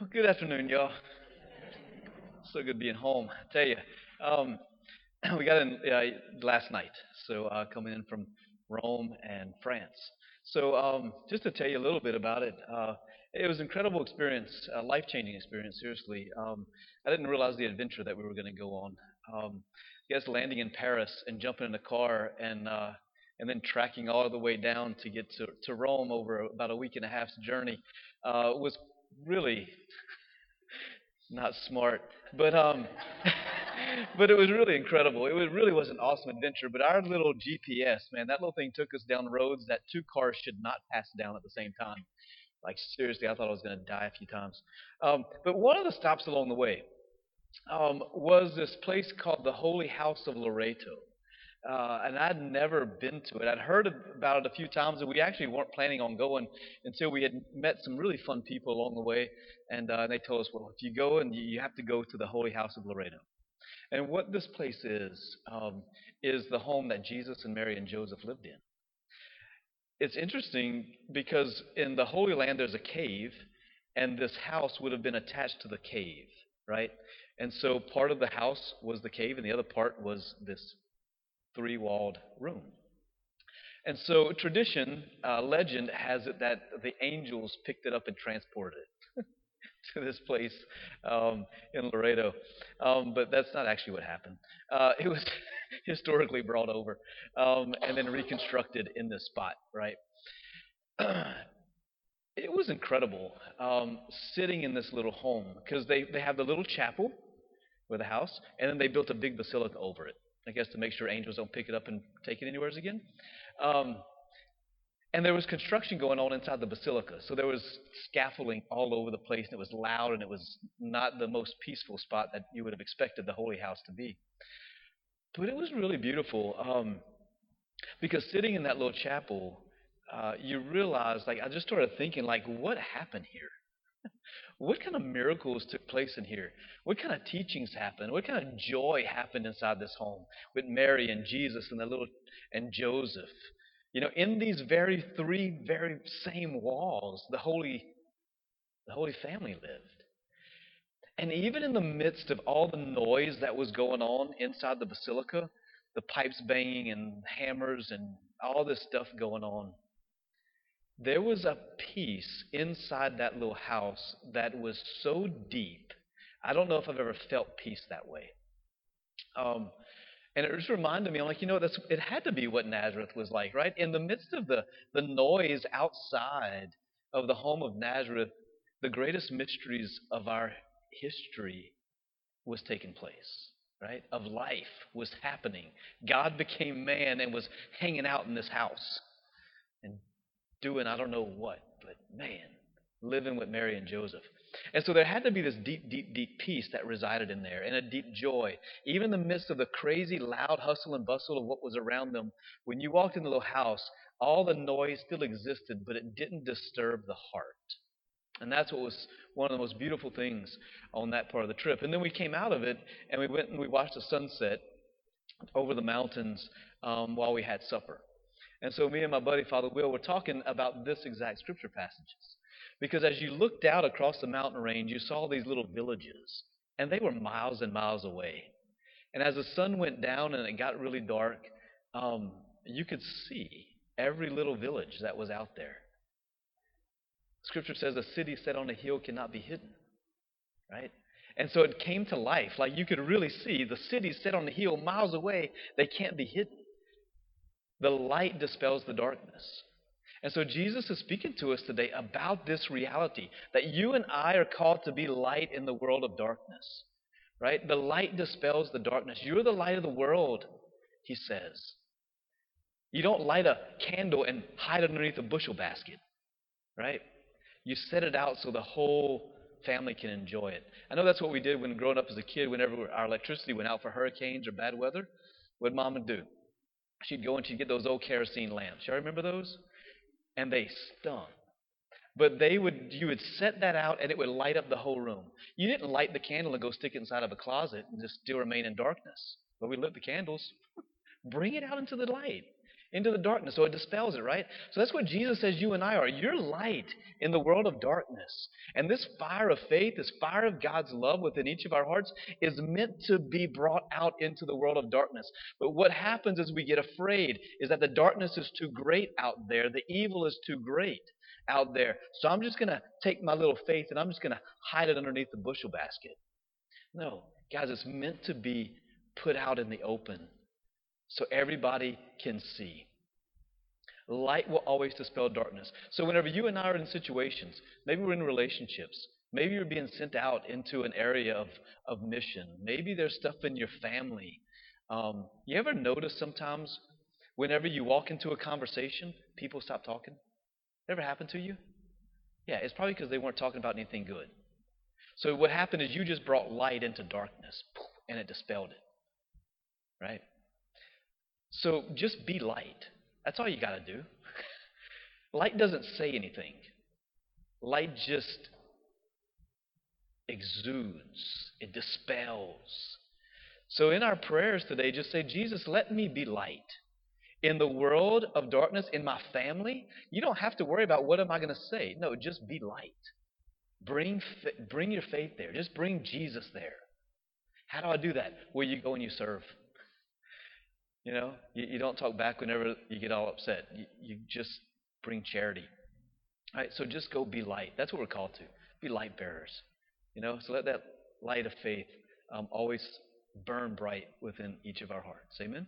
Well, good afternoon, y'all. So good being home. I tell you, um, we got in uh, last night, so uh, coming in from Rome and France. So um, just to tell you a little bit about it, uh, it was an incredible experience, a life-changing experience. Seriously, um, I didn't realize the adventure that we were going to go on. Um, guess landing in Paris and jumping in a car and uh, and then tracking all the way down to get to, to Rome over about a week and a half's journey uh, was really not smart, but um, but it was really incredible. It was, really was an awesome adventure. But our little GPS, man, that little thing took us down roads that two cars should not pass down at the same time. Like seriously, I thought I was going to die a few times. Um, but one of the stops along the way um, was this place called the Holy House of Loreto. Uh, and I'd never been to it. I'd heard about it a few times, and we actually weren't planning on going until we had met some really fun people along the way. And uh, they told us, well, if you go, and you have to go to the Holy House of Loreto. And what this place is, um, is the home that Jesus and Mary and Joseph lived in. It's interesting because in the Holy Land there's a cave, and this house would have been attached to the cave, right? And so part of the house was the cave, and the other part was this three walled room. And so tradition, uh, legend has it that the angels picked it up and transported it to this place um, in Loreto. Um, but that's not actually what happened. Uh, it was historically brought over um, and then reconstructed in this spot, right? it was incredible um, sitting in this little home because they, they have the little chapel with a house, and then they built a big basilica over it. I guess to make sure angels don't pick it up and take it anywhere again. Um, and there was construction going on inside the basilica. So there was scaffolding all over the place, and it was loud, and it was not the most peaceful spot that you would have expected the holy house to be. But it was really beautiful um, because sitting in that little chapel, uh, you realize, like, I just started thinking, like, what happened here? What kind of miracles took place in here? What kind of teachings happened? What kind of joy happened inside this home with Mary and Jesus and the little and Joseph? You know, in these very three very same walls, the holy the Holy Family lived. And even in the midst of all the noise that was going on inside the basilica, the pipes banging and hammers and all this stuff going on, there was a peace inside that little house that was so deep. I don't know if I've ever felt peace that way. Um, and it just reminded me, I'm like, you know, that's, it had to be what Nazareth was like, right? In the midst of the, the noise outside of the home of Nazareth, the greatest mysteries of our history was taking place, right? Of life was happening. God became man and was hanging out in this house. And doing I don't know what, but man, living with Mary and Joseph. And so there had to be this deep, deep, deep peace that resided in there and a deep joy. Even in the midst of the crazy, loud hustle and bustle of what was around them, when you walked in the little house, all the noise still existed, but it didn't disturb the heart. And that's what was one of the most beautiful things on that part of the trip. And then we came out of it and we went and we watched the sunset over the mountains um, while we had supper. And so me and my buddy, Father Will, were talking about this exact scripture passages. Because as you looked out across the mountain range, you saw these little villages, and they were miles and miles away. And as the sun went down and it got really dark, um, you could see every little village that was out there. Scripture says a city set on a hill cannot be hidden, right? And so it came to life. Like you could really see the cities set on the hill miles away, they can't be hidden. The light dispels the darkness. And so Jesus is speaking to us today about this reality that you and I are called to be light in the world of darkness. Right? The light dispels the darkness. You're the light of the world, he says. You don't light a candle and hide underneath a bushel basket. Right? You set it out so the whole family can enjoy it. I know that's what we did when growing up as a kid, whenever our electricity went out for hurricanes or bad weather. What mom would do? She'd go and she'd get those old kerosene lamps. Y'all remember those? And they stung. But they would you would set that out and it would light up the whole room. You didn't light the candle and go stick it inside of a closet and just still remain in darkness. But we lit the candles. Bring it out into the light. Into the darkness. So it dispels it, right? So that's what Jesus says you and I are. You're light in the world of darkness. And this fire of faith, this fire of God's love within each of our hearts, is meant to be brought out into the world of darkness. But what happens is we get afraid, is that the darkness is too great out there, the evil is too great out there. So I'm just going to take my little faith and I'm just going to hide it underneath the bushel basket. No, guys, it's meant to be put out in the open so everybody can see. Light will always dispel darkness. So whenever you and I are in situations, maybe we're in relationships, maybe you're being sent out into an area of, of mission, maybe there's stuff in your family. Um, you ever notice sometimes whenever you walk into a conversation, people stop talking? Ever happened to you? Yeah, it's probably because they weren't talking about anything good. So what happened is you just brought light into darkness, and it dispelled it. Right? So just be light. That's all you got to do. light doesn't say anything. Light just exudes. It dispels. So in our prayers today, just say, Jesus, let me be light in the world of darkness, in my family, you don't have to worry about what am I going to say. No, just be light. Bring, bring your faith there. Just bring Jesus there. How do I do that? Well, you go and you serve. You know, you, you don't talk back whenever you get all upset. You, you just bring charity. All right, so just go be light. That's what we're called to. Be light bearers. You know, so let that light of faith um, always burn bright within each of our hearts. Amen?